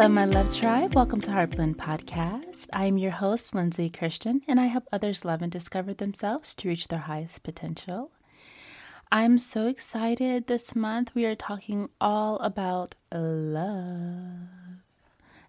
Hello, my love tribe. Welcome to Heartblend Podcast. I am your host, Lindsay Christian, and I help others love and discover themselves to reach their highest potential. I'm so excited this month. We are talking all about love.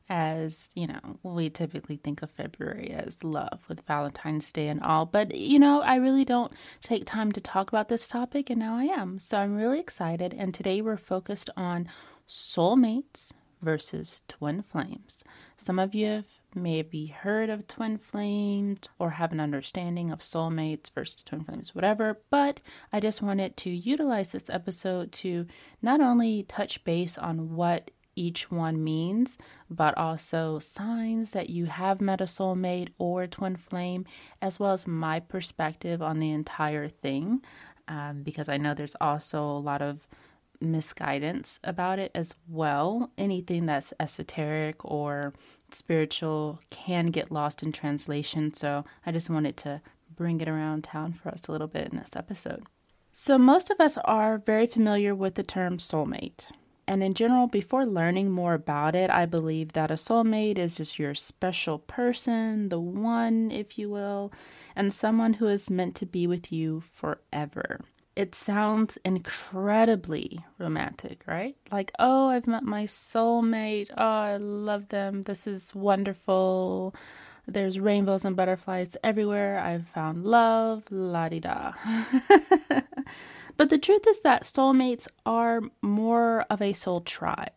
As you know, we typically think of February as love with Valentine's Day and all, but you know, I really don't take time to talk about this topic, and now I am. So I'm really excited. And today we're focused on soulmates versus twin flames. Some of you have maybe heard of twin flames or have an understanding of soulmates versus twin flames, whatever, but I just wanted to utilize this episode to not only touch base on what each one means, but also signs that you have met a soulmate or a twin flame, as well as my perspective on the entire thing. Um, because I know there's also a lot of misguidance about it as well. Anything that's esoteric or spiritual can get lost in translation. So I just wanted to bring it around town for us a little bit in this episode. So, most of us are very familiar with the term soulmate. And in general, before learning more about it, I believe that a soulmate is just your special person, the one, if you will, and someone who is meant to be with you forever it sounds incredibly romantic, right? Like, oh, I've met my soulmate. Oh, I love them. This is wonderful. There's rainbows and butterflies everywhere. I've found love, la di da. but the truth is that soulmates are more of a soul tribe.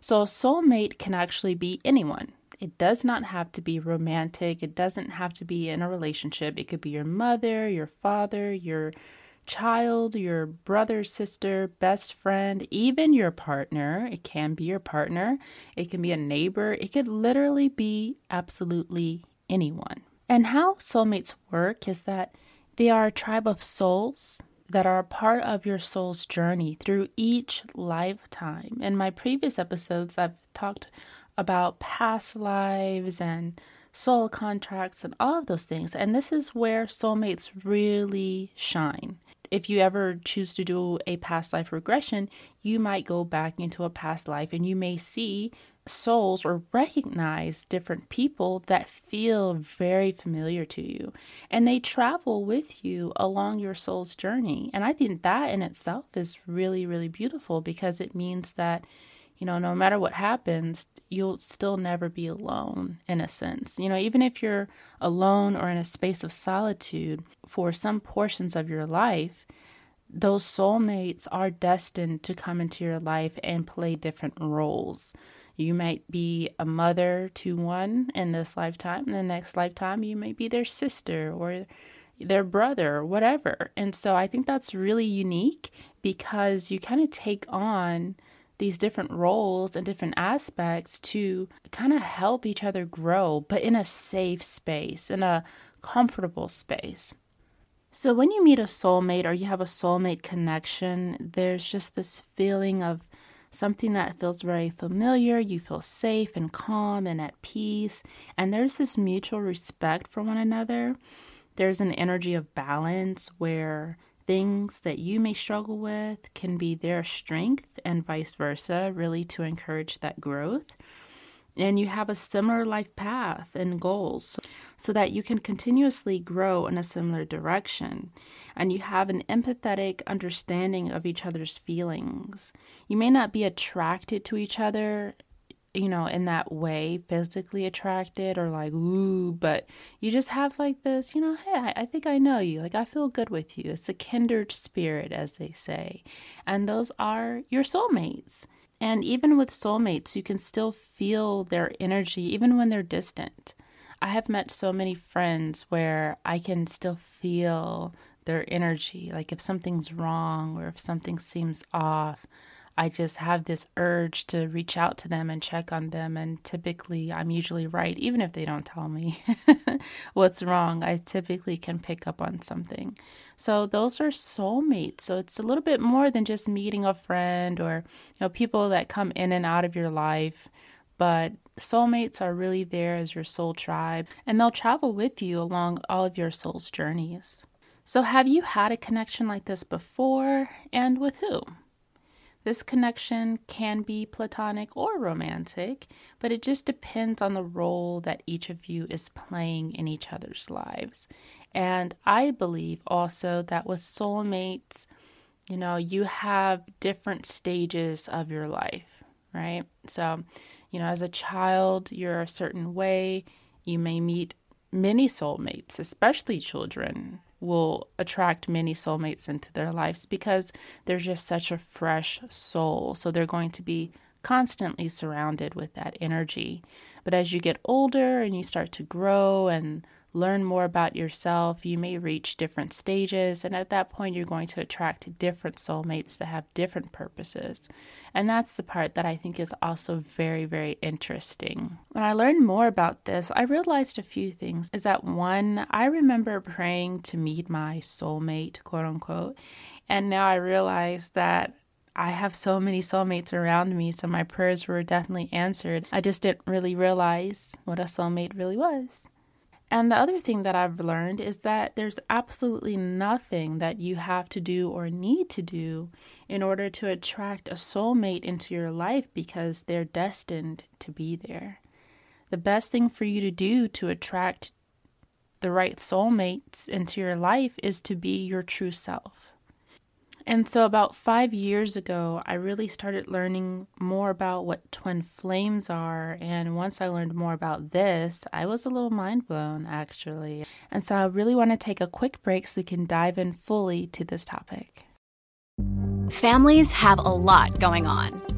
So, a soulmate can actually be anyone. It does not have to be romantic. It doesn't have to be in a relationship. It could be your mother, your father, your child, your brother, sister, best friend, even your partner. It can be your partner, it can be a neighbor, it could literally be absolutely anyone. And how soulmates work is that they are a tribe of souls that are a part of your soul's journey through each lifetime. In my previous episodes, I've talked about past lives and soul contracts and all of those things. And this is where soulmates really shine if you ever choose to do a past life regression, you might go back into a past life and you may see souls or recognize different people that feel very familiar to you. And they travel with you along your soul's journey. And I think that in itself is really, really beautiful because it means that you know, no matter what happens, you'll still never be alone in a sense. You know, even if you're alone or in a space of solitude for some portions of your life, those soulmates are destined to come into your life and play different roles. You might be a mother to one in this lifetime, in the next lifetime, you may be their sister or their brother or whatever. And so I think that's really unique because you kind of take on these different roles and different aspects to kind of help each other grow, but in a safe space, in a comfortable space. So, when you meet a soulmate or you have a soulmate connection, there's just this feeling of something that feels very familiar. You feel safe and calm and at peace. And there's this mutual respect for one another. There's an energy of balance where things that you may struggle with can be their strength and vice versa, really to encourage that growth. And you have a similar life path and goals so that you can continuously grow in a similar direction. And you have an empathetic understanding of each other's feelings. You may not be attracted to each other you know, in that way, physically attracted or like, ooh, but you just have like this, you know, hey, I, I, think I know you. Like, I feel good with you. It's a kindred spirit, as they say. And those are your soulmates. And even with soulmates, you can still feel their energy, even when they're distant. I have met so many friends where I can still feel their energy. Like, if something's wrong or if something seems off, I just have this urge to reach out to them and check on them. And typically, I'm usually right, even if they don't tell me what's wrong. I typically can pick up on something. So, those are soulmates. So, it's a little bit more than just meeting a friend or you know, people that come in and out of your life. But soulmates are really there as your soul tribe, and they'll travel with you along all of your soul's journeys. So, have you had a connection like this before, and with who? This connection can be platonic or romantic, but it just depends on the role that each of you is playing in each other's lives. And I believe also that with soulmates, you know, you have different stages of your life, right? So, you know, as a child, you're a certain way. You may meet many soulmates, especially children will attract many soulmates into their lives because they're just such a fresh soul. So they're going to be constantly surrounded with that energy. But as you get older and you start to grow and learn more about yourself. You may reach different stages, and at that point, you're going to attract different soulmates that have different purposes. And that's the part that I think is also very, very interesting. When I learned more about this, I realized a few things. Is that one, I remember praying to meet my soulmate, quote unquote, and now I realize that I have so many soulmates around me, so my prayers were definitely answered. I just didn't really realize what a soulmate really was. And the other thing that I've learned is that there's absolutely nothing that you have to do or need to do in order to attract a soulmate into your life because they're destined to be there. The best thing for you to do to attract the right soulmates into your life is to be your true self. And so, about five years ago, I really started learning more about what twin flames are. And once I learned more about this, I was a little mind blown, actually. And so, I really want to take a quick break so we can dive in fully to this topic. Families have a lot going on.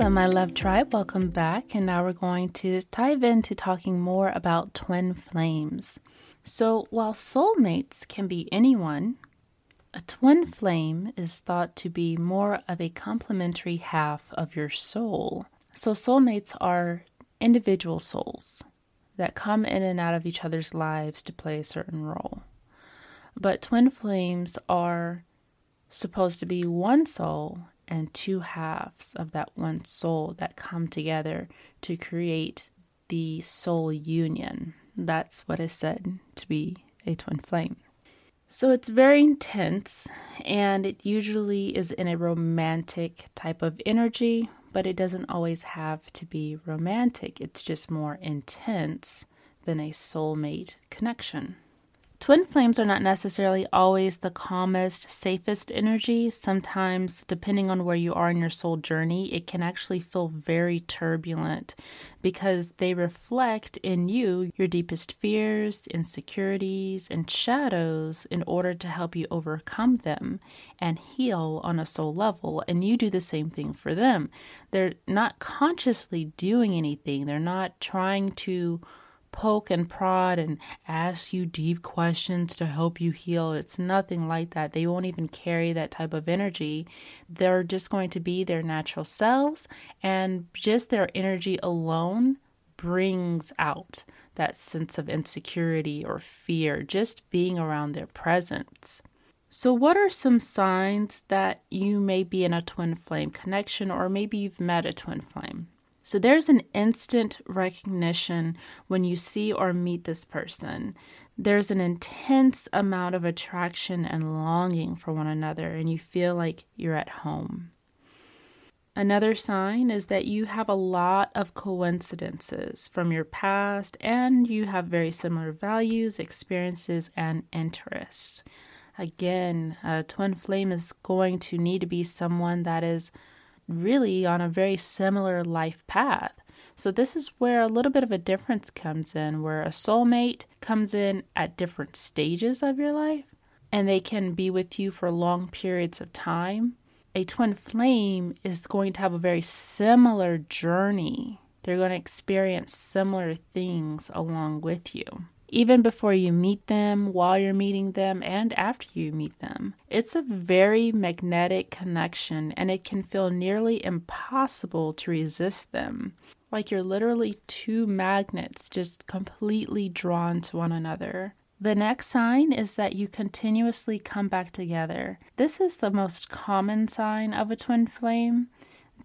Hello, my love tribe. Welcome back. And now we're going to dive into talking more about twin flames. So, while soulmates can be anyone, a twin flame is thought to be more of a complementary half of your soul. So, soulmates are individual souls that come in and out of each other's lives to play a certain role. But twin flames are supposed to be one soul and two halves of that one soul that come together to create the soul union. That's what is said to be a twin flame. So it's very intense and it usually is in a romantic type of energy, but it doesn't always have to be romantic. It's just more intense than a soulmate connection. Twin flames are not necessarily always the calmest, safest energy. Sometimes, depending on where you are in your soul journey, it can actually feel very turbulent because they reflect in you your deepest fears, insecurities, and shadows in order to help you overcome them and heal on a soul level. And you do the same thing for them. They're not consciously doing anything, they're not trying to poke and prod and ask you deep questions to help you heal. It's nothing like that. They won't even carry that type of energy. They're just going to be their natural selves, and just their energy alone brings out that sense of insecurity or fear just being around their presence. So, what are some signs that you may be in a twin flame connection, or maybe you've met a twin flame? So there's an instant recognition when you see or meet this person. There's an intense amount of attraction and longing for one another, and you feel like you're at home. Another sign is that you have a lot of coincidences from your past and you have very similar values, experiences, and interests. Again, a twin flame is going to need to be someone that is really on a very similar life path. So, this is where a little bit of a difference comes in, where a soulmate comes in at different stages of your life and they can be with you for long periods of time. A twin flame is going to have a very similar journey. They're going to experience similar things along with you. Even before you meet them, while you're meeting them, and after you meet them. It's a very magnetic connection, and it can feel nearly impossible to resist them. Like you're literally two magnets just completely drawn to one another. The next sign is that you continuously come back together. This is the most common sign of a twin flame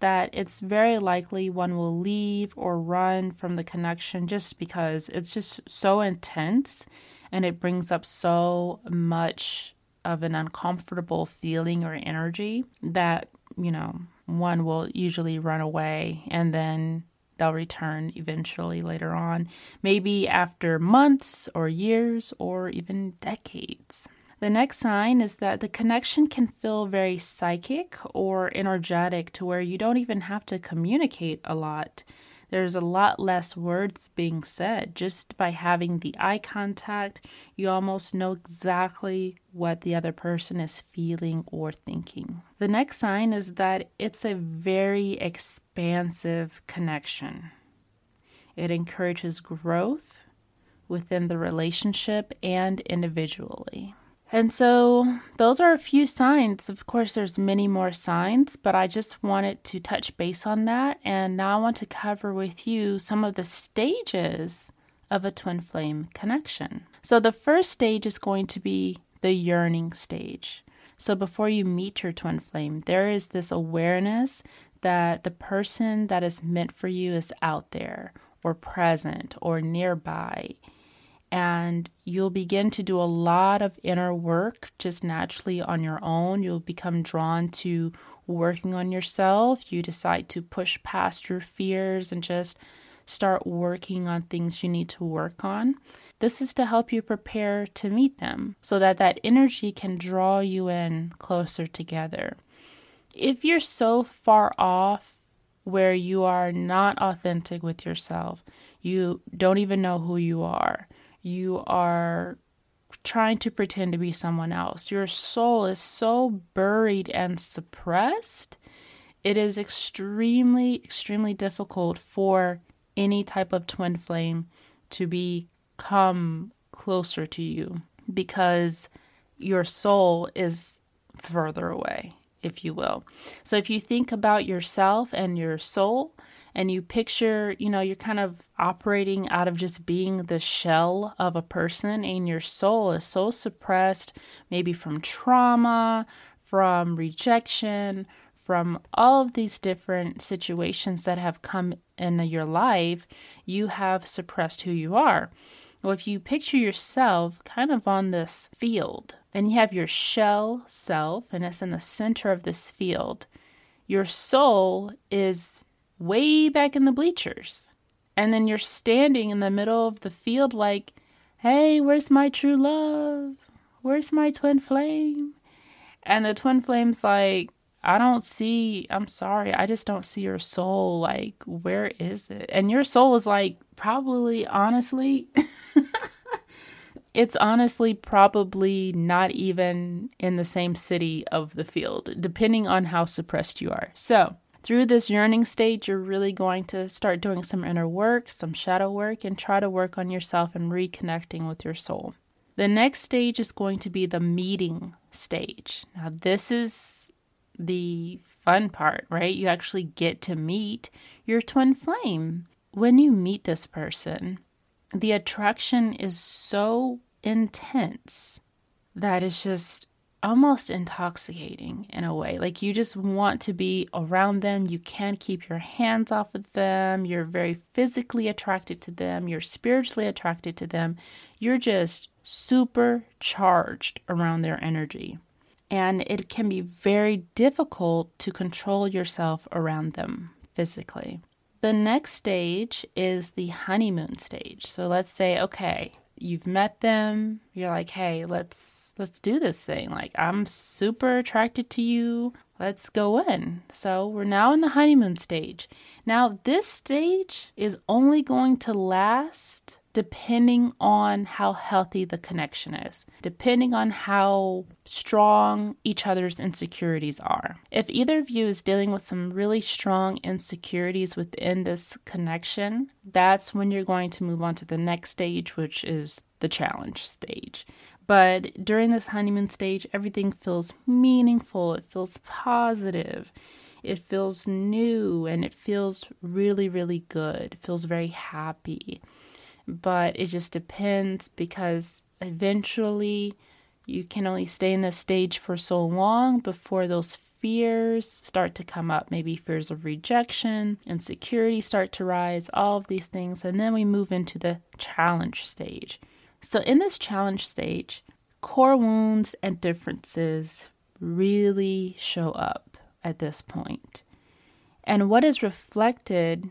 that it's very likely one will leave or run from the connection just because it's just so intense and it brings up so much of an uncomfortable feeling or energy that, you know, one will usually run away and then they'll return eventually later on, maybe after months or years or even decades. The next sign is that the connection can feel very psychic or energetic to where you don't even have to communicate a lot. There's a lot less words being said. Just by having the eye contact, you almost know exactly what the other person is feeling or thinking. The next sign is that it's a very expansive connection. It encourages growth within the relationship and individually. And so those are a few signs. Of course, there's many more signs, but I just wanted to touch base on that. And now I want to cover with you some of the stages of a twin flame connection. So the first stage is going to be the yearning stage. So before you meet your twin flame, there is this awareness that the person that is meant for you is out there or present or nearby and you'll begin to do a lot of inner work just naturally on your own. You'll become drawn to working on yourself. You decide to push past your fears and just start working on things you need to work on. This is to help you prepare to meet them so that that energy can draw you in closer together. If you're so far off where you are not authentic with yourself, you don't even know who you are you are trying to pretend to be someone else. Your soul is so buried and suppressed. It is extremely, extremely difficult for any type of twin flame to become closer to you because your soul is further away, if you will. So if you think about yourself and your soul, and you picture, you know, you're kind of operating out of just being the shell of a person, and your soul is so suppressed, maybe from trauma, from rejection, from all of these different situations that have come in your life, you have suppressed who you are. Well, if you picture yourself kind of on this field, then you have your shell self, and it's in the center of this field. Your soul is way back in the bleachers. And then you're standing in the middle of the field, like, hey, where's my true love? Where's my twin flame? And the twin flame's like, I don't see, I'm sorry, I just don't see your soul. Like, where is it? And your soul is like, probably, honestly, it's honestly probably not even in the same city of the field, depending on how suppressed you are. So, through this yearning stage, you're really going to start doing some inner work, some shadow work, and try to work on yourself and reconnecting with your soul. The next stage is going to be the meeting stage. Now, this is the fun part, right? You actually get to meet your twin flame. When you meet this person, the attraction is so intense that it's just almost intoxicating in a way. Like you just want to be around them. You can't keep your hands off of them. You're very physically attracted to them. You're spiritually attracted to them. You're just super charged around their energy. And it can be very difficult to control yourself around them physically. The next stage is the honeymoon stage. So let's say, okay, you've met them. You're like, hey, let's let's do this thing. Like, I'm super attracted to you. Let's go in. So, we're now in the honeymoon stage. Now, this stage is only going to last depending on how healthy the connection is, depending on how strong each other's insecurities are. If either of you is dealing with some really strong insecurities within this connection, that's when you're going to move on to the next stage, which is the challenge stage. But during this honeymoon stage, everything feels meaningful, it feels positive, it feels new, and it feels really, really good. It feels very happy but it just depends because eventually you can only stay in this stage for so long before those fears start to come up. Maybe fears of rejection, insecurity start to rise, all of these things. And then we move into the challenge stage. So, in this challenge stage, core wounds and differences really show up at this point. And what is reflected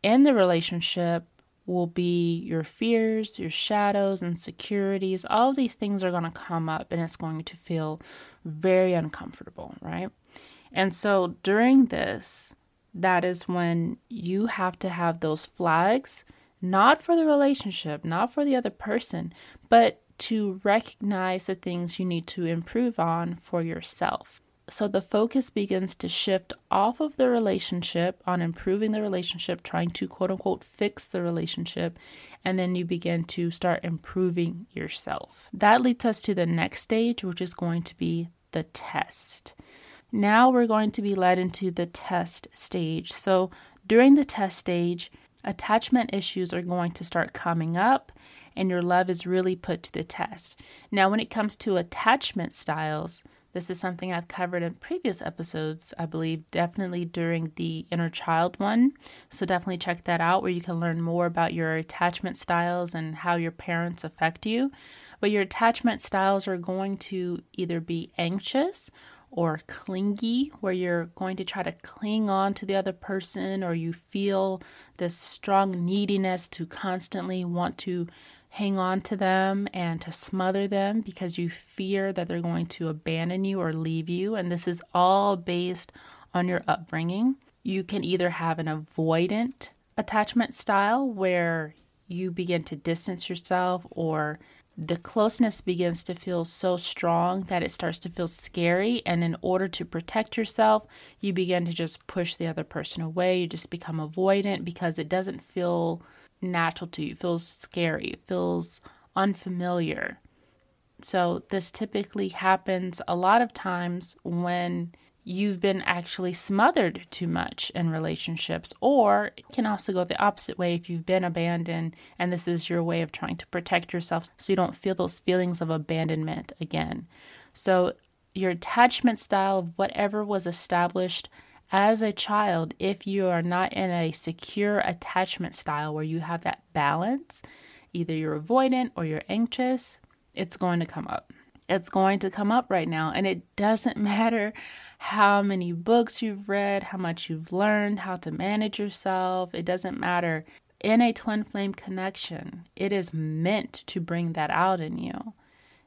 in the relationship will be your fears, your shadows, insecurities. All of these things are going to come up and it's going to feel very uncomfortable, right? And so during this, that is when you have to have those flags, not for the relationship, not for the other person, but to recognize the things you need to improve on for yourself. So the focus begins to shift off of the relationship on improving the relationship, trying to quote unquote fix the relationship, and then you begin to start improving yourself. That leads us to the next stage, which is going to be the test. Now we're going to be led into the test stage. So during the test stage, attachment issues are going to start coming up and your love is really put to the test. Now, when it comes to attachment styles, this is something I've covered in previous episodes, I believe, definitely during the inner child one. So definitely check that out where you can learn more about your attachment styles and how your parents affect you. But your attachment styles are going to either be anxious or clingy, where you're going to try to cling on to the other person, or you feel this strong neediness to constantly want to hang on to them and to smother them because you fear that they're going to abandon you or leave you. And this is all based on your upbringing. You can either have an avoidant attachment style where you begin to distance yourself or the closeness begins to feel so strong that it starts to feel scary. And in order to protect yourself, you begin to just push the other person away. You just become avoidant because it doesn't feel natural to you, it feels scary, it feels unfamiliar. So, this typically happens a lot of times when you've been actually smothered too much in relationships, or it can also go the opposite way if you've been abandoned and this is your way of trying to protect yourself so you don't feel those feelings of abandonment again. So, your attachment style of whatever was established as a child, if you are not in a secure attachment style where you have that balance, either you're avoidant or you're anxious, it's going to come up. It's going to come up right now. And it doesn't matter how many books you've read, how much you've learned, how to manage yourself. It doesn't matter. In a twin flame connection, it is meant to bring that out in you.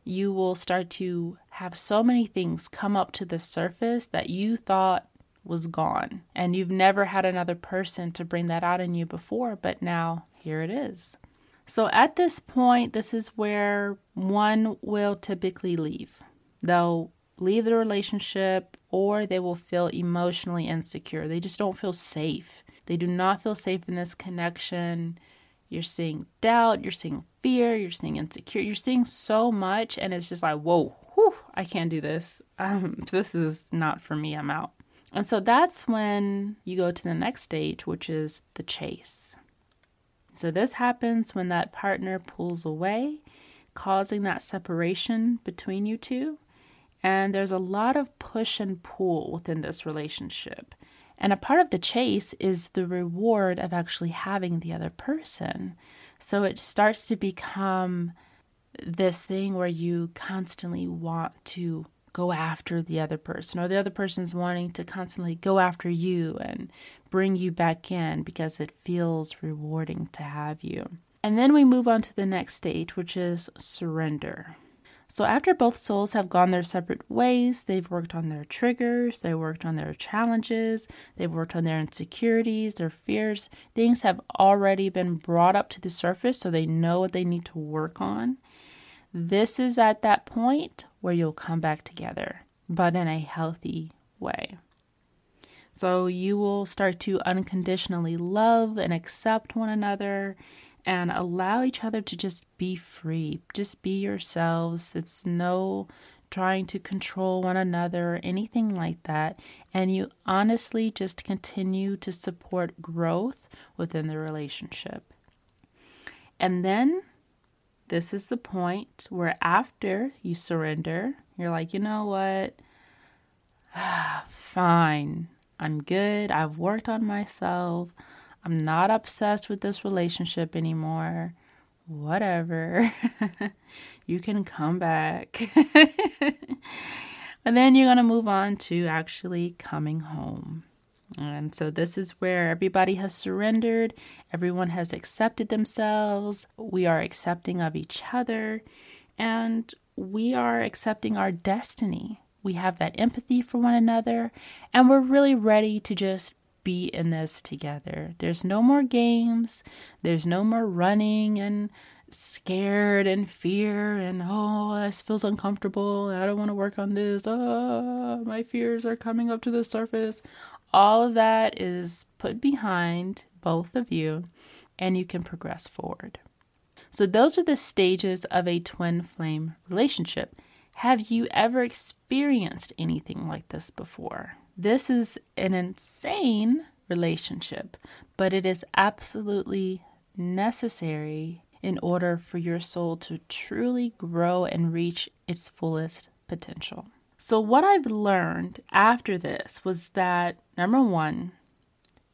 You will start to have so many things come up to the surface that you thought was gone. And you've never had another person to bring that out in you before, but now here it is. So at this point, this is where one will typically leave. They'll leave the relationship or they will feel emotionally insecure. They just don't feel safe. They do not feel safe in this connection. You're seeing doubt, you're seeing fear, you're seeing insecure, you're seeing so much, and it's just like, whoa, whew, I can't do this. Um, this is not for me. I'm out. And so that's when you go to the next stage, which is the chase. So this happens when that partner pulls away, causing that separation between you two. And there's a lot of push and pull within this relationship. And a part of the chase is the reward of actually having the other person. So it starts to become this thing where you constantly want to go after the other person, or the other person's wanting to constantly go after you and bring you back in because it feels rewarding to have you. And then we move on to the next stage, which is surrender. So, after both souls have gone their separate ways, they've worked on their triggers, they worked on their challenges, they've worked on their insecurities, their fears. Things have already been brought up to the surface so they know what they need to work on. This is at that point where you'll come back together, but in a healthy way. So, you will start to unconditionally love and accept one another and allow each other to just be free. Just be yourselves. It's no trying to control one another or anything like that. And you honestly just continue to support growth within the relationship. And then this is the point where after you surrender, you're like, you know what? Fine. I'm good. I've worked on myself. I'm not obsessed with this relationship anymore. Whatever. you can come back. and then you're going to move on to actually coming home. And so this is where everybody has surrendered, everyone has accepted themselves, we are accepting of each other, and we are accepting our destiny. We have that empathy for one another, and we're really ready to just be in this together. There's no more games, there's no more running and scared and fear and oh this feels uncomfortable and I don't want to work on this. Oh my fears are coming up to the surface. All of that is put behind both of you and you can progress forward. So those are the stages of a twin flame relationship. Have you ever experienced anything like this before? This is an insane relationship, but it is absolutely necessary in order for your soul to truly grow and reach its fullest potential. So, what I've learned after this was that number one,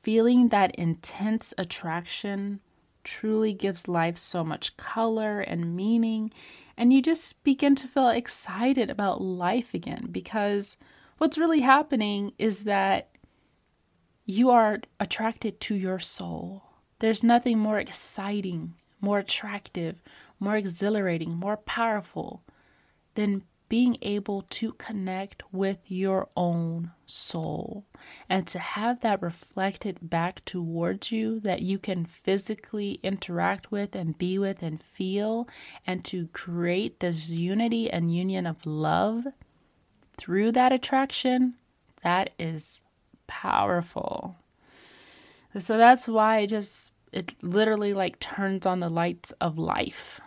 feeling that intense attraction truly gives life so much color and meaning, and you just begin to feel excited about life again because what's really happening is that you are attracted to your soul. There's nothing more exciting, more attractive, more exhilarating, more powerful than being able to connect with your own soul and to have that reflected back towards you that you can physically interact with and be with and feel, and to create this unity and union of love through that attraction, that is powerful. So that's why it just it literally like turns on the lights of life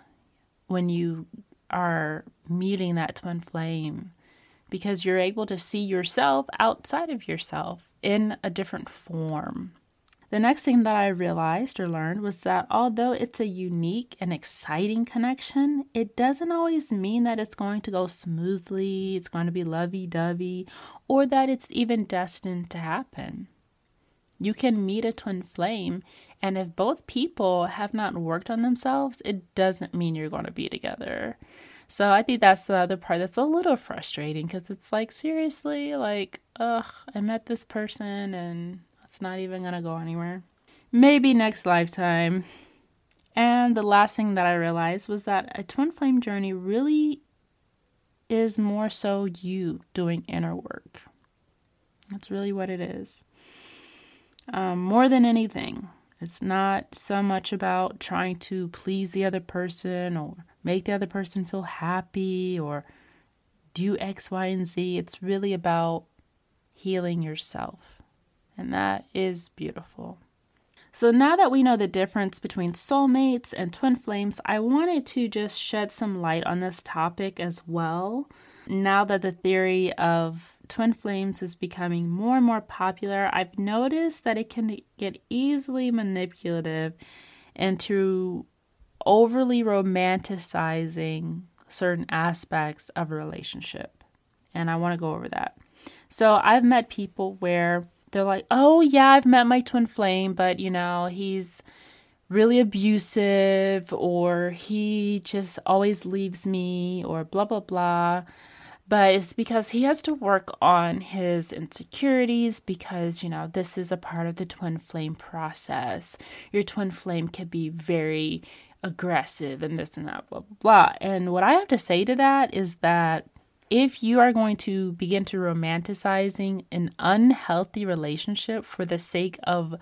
when you are meeting that twin flame because you're able to see yourself outside of yourself in a different form. The next thing that I realized or learned was that although it's a unique and exciting connection, it doesn't always mean that it's going to go smoothly, it's going to be lovey dovey, or that it's even destined to happen. You can meet a twin flame, and if both people have not worked on themselves, it doesn't mean you're going to be together. So I think that's the other part that's a little frustrating because it's like, seriously, like, ugh, I met this person and it's not even going to go anywhere. Maybe next lifetime. And the last thing that I realized was that a twin flame journey really is more so you doing inner work. That's really what it is. Um, more than anything, it's not so much about trying to please the other person or make the other person feel happy or do X, Y, and Z. It's really about healing yourself. And that is beautiful. So, now that we know the difference between soulmates and twin flames, I wanted to just shed some light on this topic as well. Now that the theory of twin flames is becoming more and more popular, I've noticed that it can get easily manipulative into overly romanticizing certain aspects of a relationship. And I want to go over that. So, I've met people where they're like, oh, yeah, I've met my twin flame, but you know, he's really abusive or he just always leaves me or blah, blah, blah. But it's because he has to work on his insecurities because, you know, this is a part of the twin flame process. Your twin flame can be very aggressive and this and that, blah, blah, blah. And what I have to say to that is that if you are going to begin to romanticizing an unhealthy relationship for the sake of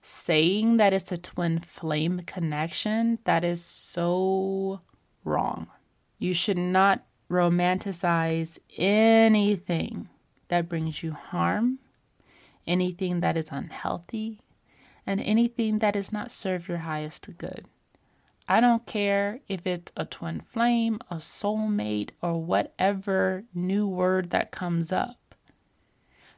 saying that it's a twin flame connection, that is so wrong. You should not romanticize anything that brings you harm, anything that is unhealthy, and anything that does not serve your highest good. I don't care if it's a twin flame, a soulmate, or whatever new word that comes up.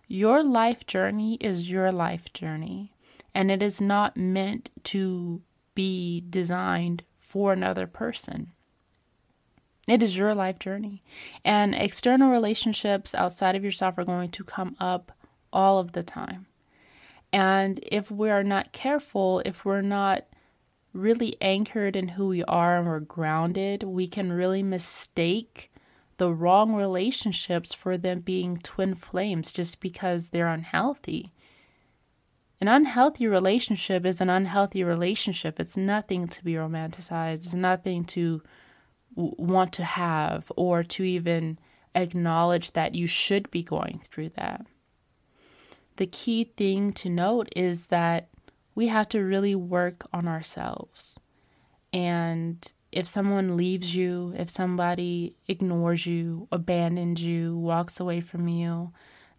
Your life journey is your life journey, and it is not meant to be designed for another person. It is your life journey. And external relationships outside of yourself are going to come up all of the time. And if we are not careful, if we're not really anchored in who we are and we're grounded, we can really mistake the wrong relationships for them being twin flames just because they're unhealthy. An unhealthy relationship is an unhealthy relationship. It's nothing to be romanticized. It's nothing to want to have or to even acknowledge that you should be going through that. The key thing to note is that we have to really work on ourselves. And if someone leaves you, if somebody ignores you, abandons you, walks away from you,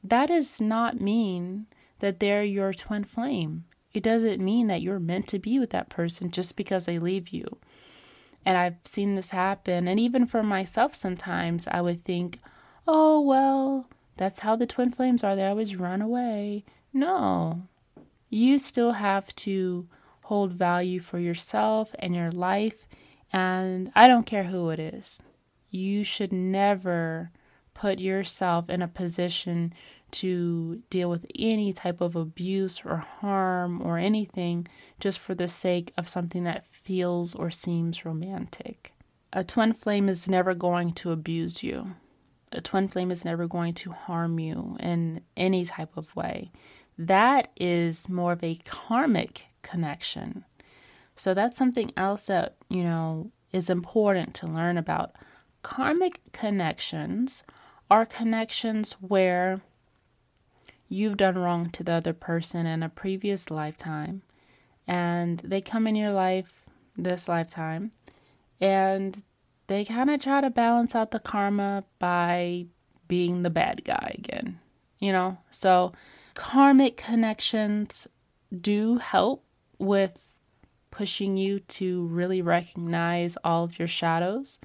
that does not mean that they're your twin flame. It doesn't mean that you're meant to be with that person just because they leave you. And I've seen this happen. And even for myself, sometimes I would think, oh, well, that's how the twin flames are. They always run away. No, you still have to hold value for yourself and your life. And I don't care who it is. You should never put yourself in a position to deal with any type of abuse or harm or anything just for the sake of something that feels or seems romantic. A twin flame is never going to abuse you. A twin flame is never going to harm you in any type of way that is more of a karmic connection. So that's something else that, you know, is important to learn about. Karmic connections are connections where you've done wrong to the other person in a previous lifetime and they come in your life this lifetime and they kind of try to balance out the karma by being the bad guy again, you know? So karmic connections do help with pushing you to really recognize all of your shadows,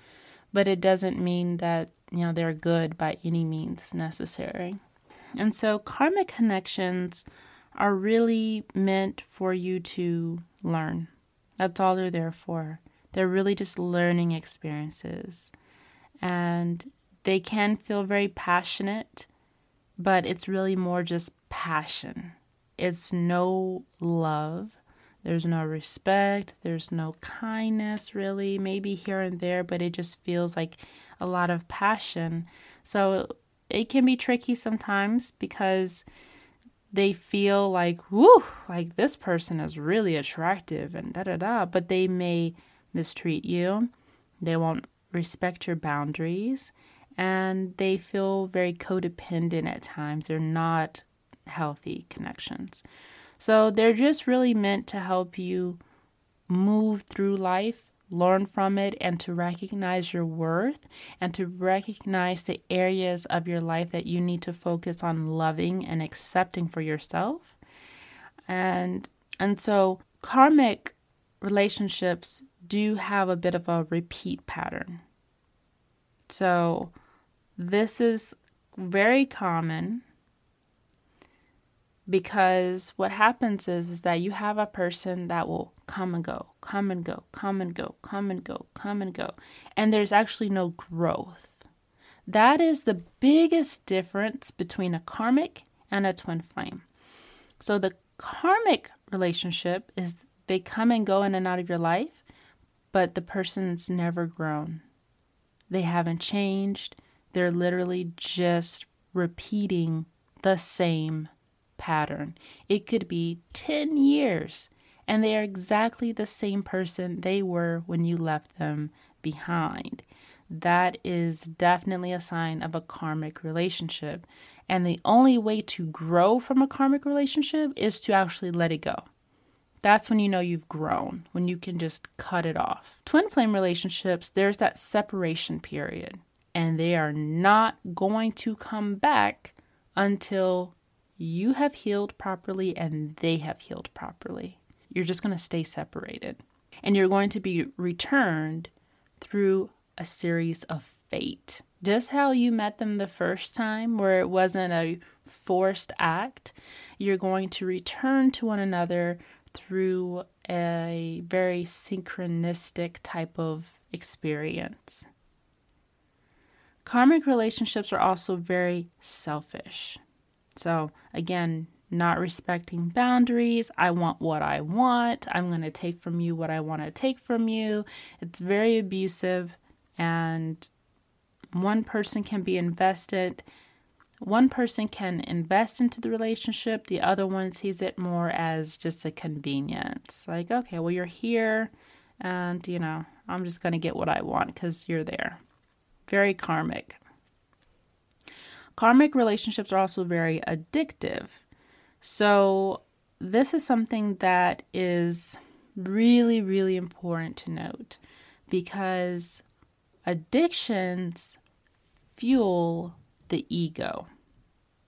but it doesn't mean that, you know, they're good by any means necessary. And so karmic connections are really meant for you to learn. That's all they're there for. They're really just learning experiences. And they can feel very passionate, but it's really more just passion. It's no love. There's no respect. There's no kindness, really. Maybe here and there, but it just feels like a lot of passion. So it can be tricky sometimes because they feel like, whoo, like this person is really attractive and da da da, but they may mistreat you. They won't respect your boundaries and they feel very codependent at times. They're not healthy connections. So they're just really meant to help you move through life, learn from it, and to recognize your worth and to recognize the areas of your life that you need to focus on loving and accepting for yourself. And and so karmic relationships do have a bit of a repeat pattern. So this is very common because what happens is, is that you have a person that will come and go, come and go, come and go, come and go, come and go, and there's actually no growth. That is the biggest difference between a karmic and a twin flame. So the karmic relationship is they come and go in and out of your life, but the person's never grown. They haven't changed. They're literally just repeating the same pattern. It could be 10 years and they are exactly the same person they were when you left them behind. That is definitely a sign of a karmic relationship. And the only way to grow from a karmic relationship is to actually let it go. That's when you know you've grown, when you can just cut it off. Twin flame relationships, there's that separation period, and they are not going to come back until you have healed properly and they have healed properly. You're just going to stay separated. And you're going to be returned through a series of fate. Just how you met them the first time, where it wasn't a forced act, you're going to return to one another through a very synchronistic type of experience. Karmic relationships are also very selfish. So, again, not respecting boundaries. I want what I want. I'm going to take from you what I want to take from you. It's very abusive, and one person can be invested. One person can invest into the relationship, the other one sees it more as just a convenience. Like, okay, well, you're here, and you know, I'm just going to get what I want because you're there. Very karmic. Karmic relationships are also very addictive. So, this is something that is really, really important to note because addictions fuel the ego.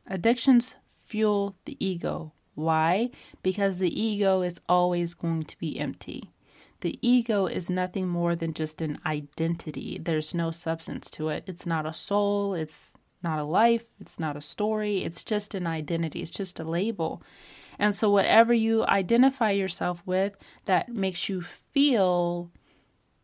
Addictions fuel the ego. Why? Because the ego is always going to be empty. The ego is nothing more than just an identity. There's no substance to it. It's not a soul. It's not a life, it's not a story, it's just an identity, it's just a label. And so, whatever you identify yourself with that makes you feel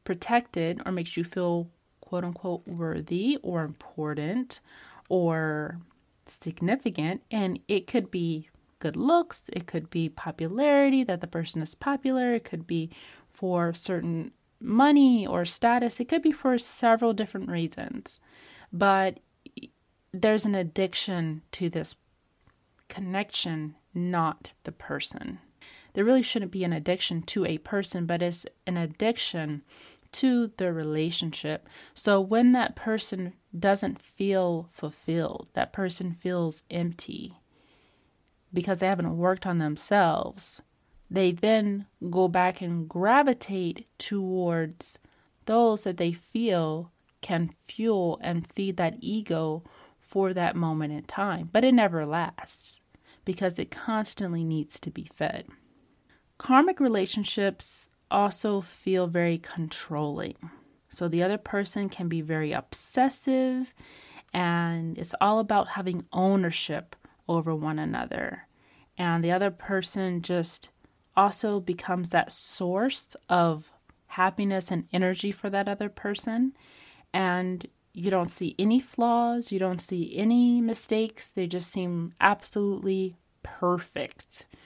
protected or makes you feel quote unquote worthy or important or significant, and it could be good looks, it could be popularity, that the person is popular, it could be for certain money or status, it could be for several different reasons. But there's an addiction to this connection, not the person. There really shouldn't be an addiction to a person, but it's an addiction to the relationship. So when that person doesn't feel fulfilled, that person feels empty because they haven't worked on themselves, they then go back and gravitate towards those that they feel can fuel and feed that ego for that moment in time, but it never lasts because it constantly needs to be fed. Karmic relationships also feel very controlling. So the other person can be very obsessive, and it's all about having ownership over one another. And the other person just also becomes that source of happiness and energy for that other person. And you don't see any flaws, you don't see any mistakes. They just seem absolutely perfect.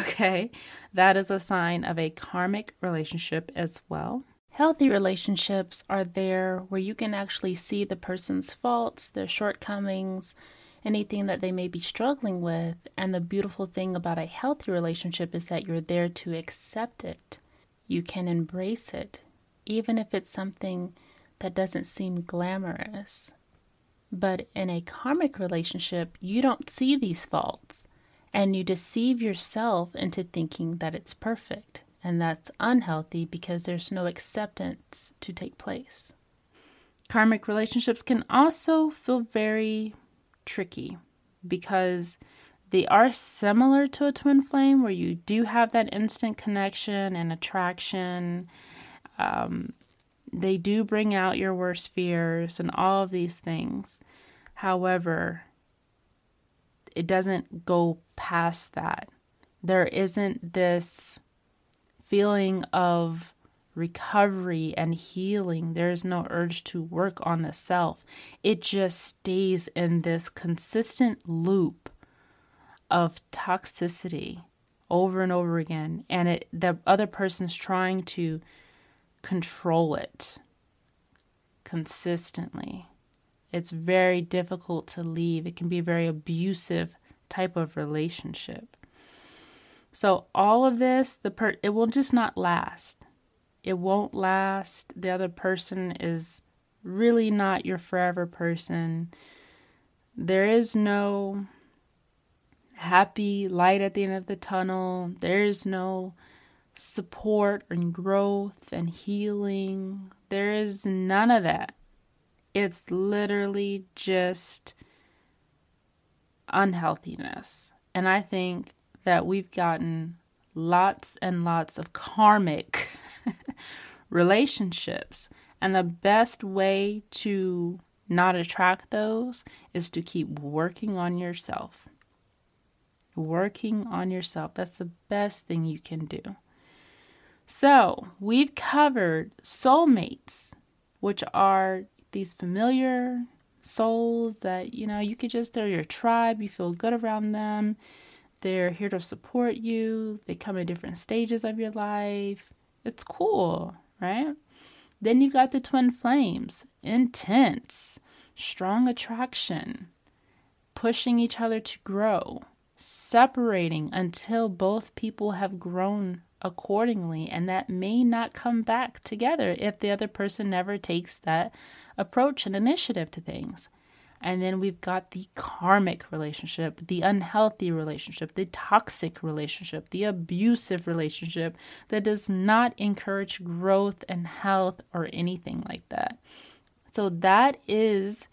Okay, that is a sign of a karmic relationship as well. Healthy relationships are there where you can actually see the person's faults, their shortcomings, anything that they may be struggling with. And the beautiful thing about a healthy relationship is that you're there to accept it. You can embrace it, even if it's something that doesn't seem glamorous. But in a karmic relationship, you don't see these faults and you deceive yourself into thinking that it's perfect. And that's unhealthy because there's no acceptance to take place. Karmic relationships can also feel very tricky because they are similar to a twin flame where you do have that instant connection and attraction. Um, they do bring out your worst fears and all of these things. However, it doesn't go past that. There isn't this feeling of recovery and healing. There's no urge to work on the self. It just stays in this consistent loop of toxicity over and over again and it the other person's trying to control it consistently. It's very difficult to leave. It can be a very abusive type of relationship. So all of this, the per it will just not last. It won't last. The other person is really not your forever person. There is no happy light at the end of the tunnel. There is no support and growth and healing. There is none of that. It's literally just unhealthiness. And I think that we've gotten lots and lots of karmic relationships. And the best way to not attract those is to keep working on yourself. Working on yourself. That's the best thing you can do. So, we've covered soulmates, which are these familiar souls that, you know, you could just, they're your tribe, you feel good around them. They're here to support you. They come at different stages of your life. It's cool, right? Then you've got the twin flames intense, strong attraction, pushing each other to grow, separating until both people have grown accordingly, and that may not come back together if the other person never takes that approach and initiative to things. And then we've got the karmic relationship, the unhealthy relationship, the toxic relationship, the abusive relationship that does not encourage growth and health or anything like that. So, that is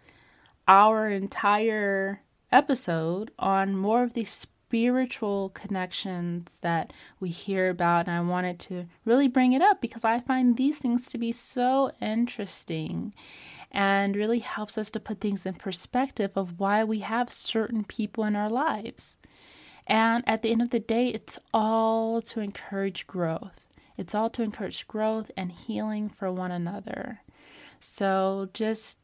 our entire episode on more of these spiritual connections that we hear about. And I wanted to really bring it up because I find these things to be so interesting and really helps us to put things in perspective of why we have certain people in our lives. And at the end of the day, it's all to encourage growth. It's all to encourage growth and healing for one another. So just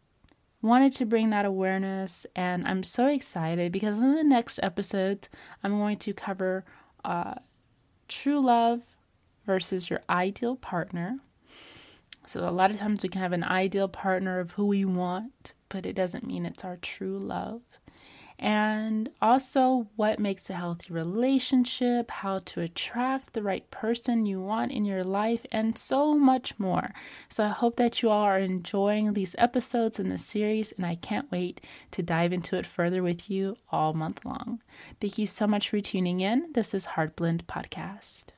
wanted to bring that awareness and I'm so excited because in the next episodes I'm going to cover uh, true love versus your ideal partner so a lot of times we can have an ideal partner of who we want, but it doesn't mean it's our true love. And also, what makes a healthy relationship, how to attract the right person you want in your life, and so much more. So, I hope that you all are enjoying these episodes in the series, and I can't wait to dive into it further with you all month long. Thank you so much for tuning in. This is Heartblend Podcast.